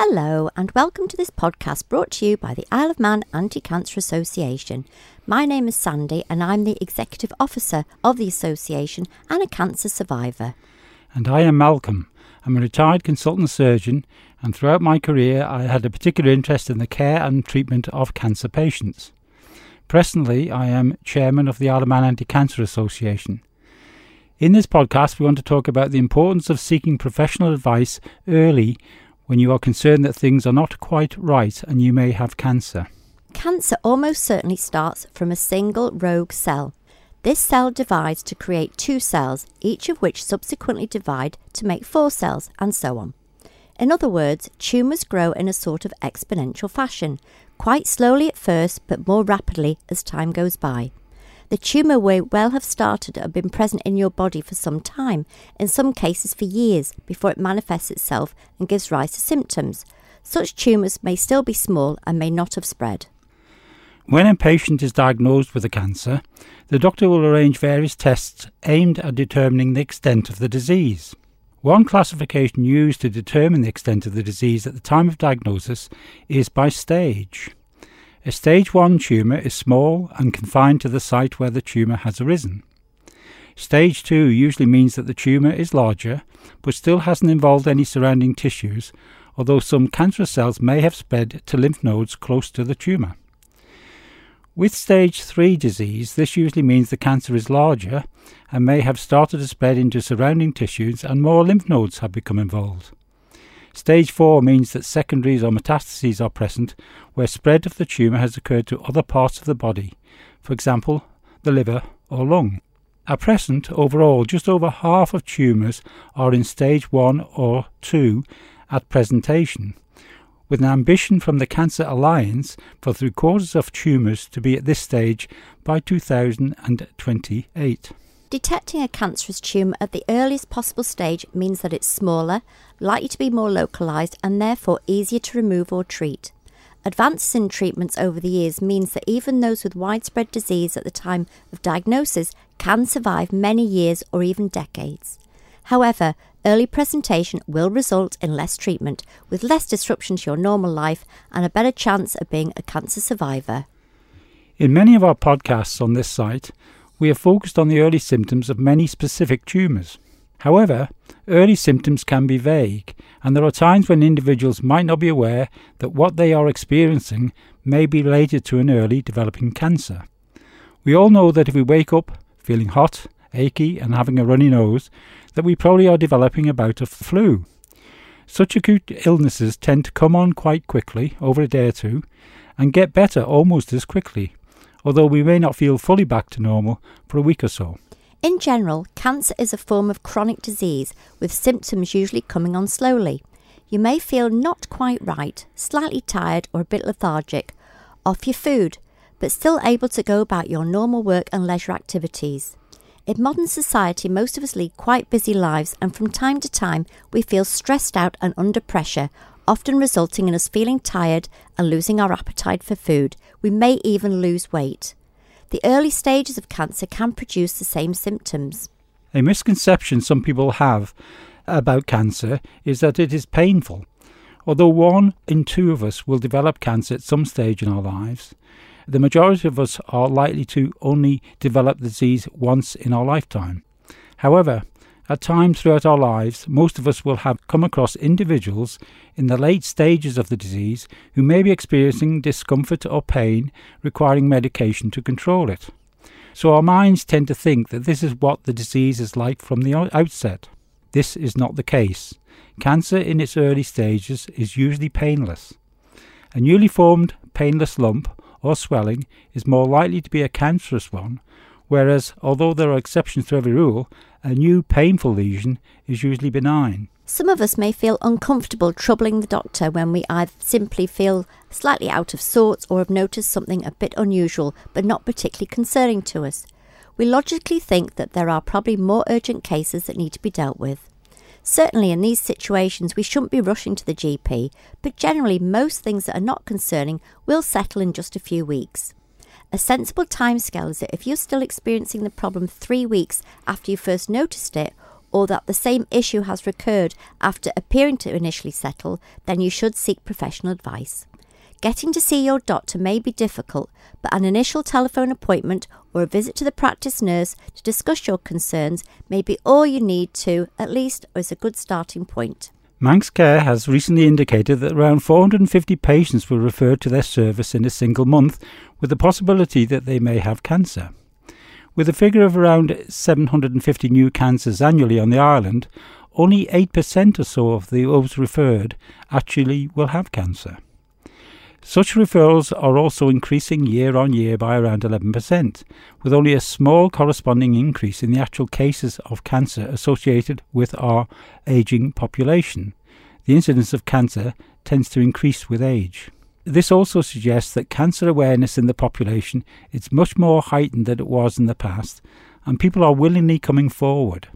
Hello, and welcome to this podcast brought to you by the Isle of Man Anti Cancer Association. My name is Sandy, and I'm the Executive Officer of the Association and a cancer survivor. And I am Malcolm. I'm a retired consultant surgeon, and throughout my career, I had a particular interest in the care and treatment of cancer patients. Presently, I am chairman of the Isle of Man Anti Cancer Association. In this podcast, we want to talk about the importance of seeking professional advice early when you are concerned that things are not quite right and you may have cancer. Cancer almost certainly starts from a single rogue cell. This cell divides to create two cells, each of which subsequently divide to make four cells, and so on. In other words, tumours grow in a sort of exponential fashion, quite slowly at first, but more rapidly as time goes by. The tumour may well have started and been present in your body for some time, in some cases for years, before it manifests itself and gives rise to symptoms. Such tumours may still be small and may not have spread. When a patient is diagnosed with a cancer, the doctor will arrange various tests aimed at determining the extent of the disease. One classification used to determine the extent of the disease at the time of diagnosis is by stage. A stage 1 tumour is small and confined to the site where the tumour has arisen. Stage 2 usually means that the tumour is larger but still hasn't involved any surrounding tissues, although some cancerous cells may have spread to lymph nodes close to the tumour. With stage 3 disease, this usually means the cancer is larger and may have started to spread into surrounding tissues and more lymph nodes have become involved. Stage 4 means that secondaries or metastases are present where spread of the tumour has occurred to other parts of the body, for example, the liver or lung. At present, overall, just over half of tumours are in stage 1 or 2 at presentation, with an ambition from the Cancer Alliance for three quarters of tumours to be at this stage by 2028. Detecting a cancerous tumour at the earliest possible stage means that it's smaller, likely to be more localised, and therefore easier to remove or treat. Advances in treatments over the years means that even those with widespread disease at the time of diagnosis can survive many years or even decades. However, early presentation will result in less treatment, with less disruption to your normal life and a better chance of being a cancer survivor. In many of our podcasts on this site, we have focused on the early symptoms of many specific tumours. However, early symptoms can be vague, and there are times when individuals might not be aware that what they are experiencing may be related to an early developing cancer. We all know that if we wake up feeling hot, achy, and having a runny nose, that we probably are developing a bout of flu. Such acute illnesses tend to come on quite quickly, over a day or two, and get better almost as quickly although we may not feel fully back to normal for a week or so. In general, cancer is a form of chronic disease with symptoms usually coming on slowly. You may feel not quite right, slightly tired or a bit lethargic, off your food, but still able to go about your normal work and leisure activities. In modern society, most of us lead quite busy lives, and from time to time, we feel stressed out and under pressure, often resulting in us feeling tired and losing our appetite for food. We may even lose weight. The early stages of cancer can produce the same symptoms. A misconception some people have about cancer is that it is painful. Although one in two of us will develop cancer at some stage in our lives, the majority of us are likely to only develop the disease once in our lifetime. However, at times throughout our lives, most of us will have come across individuals in the late stages of the disease who may be experiencing discomfort or pain requiring medication to control it. So our minds tend to think that this is what the disease is like from the outset. This is not the case. Cancer in its early stages is usually painless. A newly formed painless lump or swelling is more likely to be a cancerous one, whereas, although there are exceptions to every rule, a new painful lesion is usually benign. Some of us may feel uncomfortable troubling the doctor when we either simply feel slightly out of sorts or have noticed something a bit unusual but not particularly concerning to us. We logically think that there are probably more urgent cases that need to be dealt with. Certainly, in these situations, we shouldn't be rushing to the GP, but generally, most things that are not concerning will settle in just a few weeks. A sensible timescale is that if you're still experiencing the problem three weeks after you first noticed it, or that the same issue has recurred after appearing to initially settle, then you should seek professional advice. Getting to see your doctor may be difficult, but an initial telephone appointment or a visit to the practice nurse to discuss your concerns may be all you need to, at least, as a good starting point. Manx Care has recently indicated that around 450 patients were referred to their service in a single month, with the possibility that they may have cancer. With a figure of around 750 new cancers annually on the island, only 8% or so of those referred actually will have cancer. Such referrals are also increasing year on year by around 11%, with only a small corresponding increase in the actual cases of cancer associated with our ageing population. The incidence of cancer tends to increase with age. This also suggests that cancer awareness in the population is much more heightened than it was in the past, and people are willingly coming forward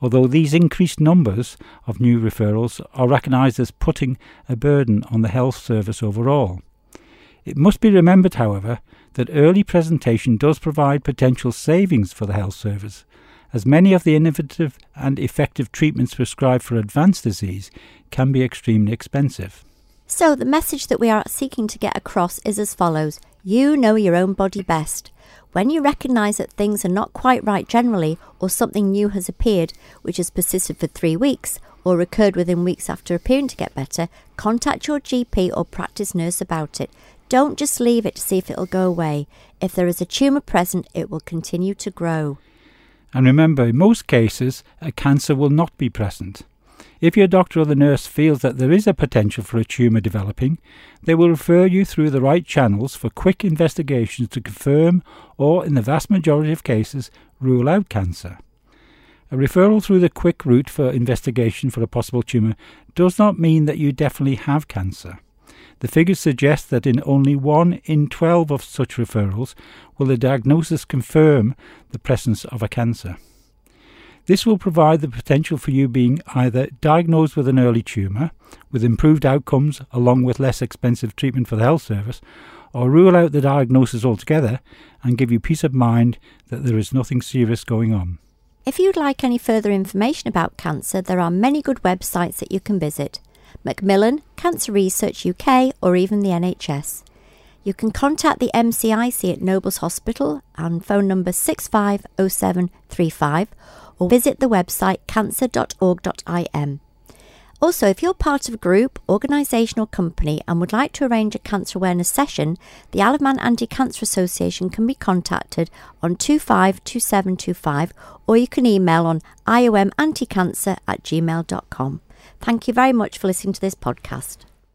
although these increased numbers of new referrals are recognised as putting a burden on the health service overall. It must be remembered, however, that early presentation does provide potential savings for the health service, as many of the innovative and effective treatments prescribed for advanced disease can be extremely expensive. So, the message that we are seeking to get across is as follows You know your own body best. When you recognise that things are not quite right generally, or something new has appeared which has persisted for three weeks, or recurred within weeks after appearing to get better, contact your GP or practice nurse about it. Don't just leave it to see if it'll go away. If there is a tumour present, it will continue to grow. And remember, in most cases, a cancer will not be present. If your doctor or the nurse feels that there is a potential for a tumour developing, they will refer you through the right channels for quick investigations to confirm or, in the vast majority of cases, rule out cancer. A referral through the quick route for investigation for a possible tumour does not mean that you definitely have cancer. The figures suggest that in only 1 in 12 of such referrals will the diagnosis confirm the presence of a cancer. This will provide the potential for you being either diagnosed with an early tumour, with improved outcomes along with less expensive treatment for the health service, or rule out the diagnosis altogether and give you peace of mind that there is nothing serious going on. If you'd like any further information about cancer, there are many good websites that you can visit. Macmillan, Cancer Research UK, or even the NHS. You can contact the MCIC at Nobles Hospital on phone number 650735 or visit the website cancer.org.im. Also, if you're part of a group, organisation, or company and would like to arrange a cancer awareness session, the Isle of Man Anti Cancer Association can be contacted on 252725 or you can email on iomanticancer at gmail.com. Thank you very much for listening to this podcast.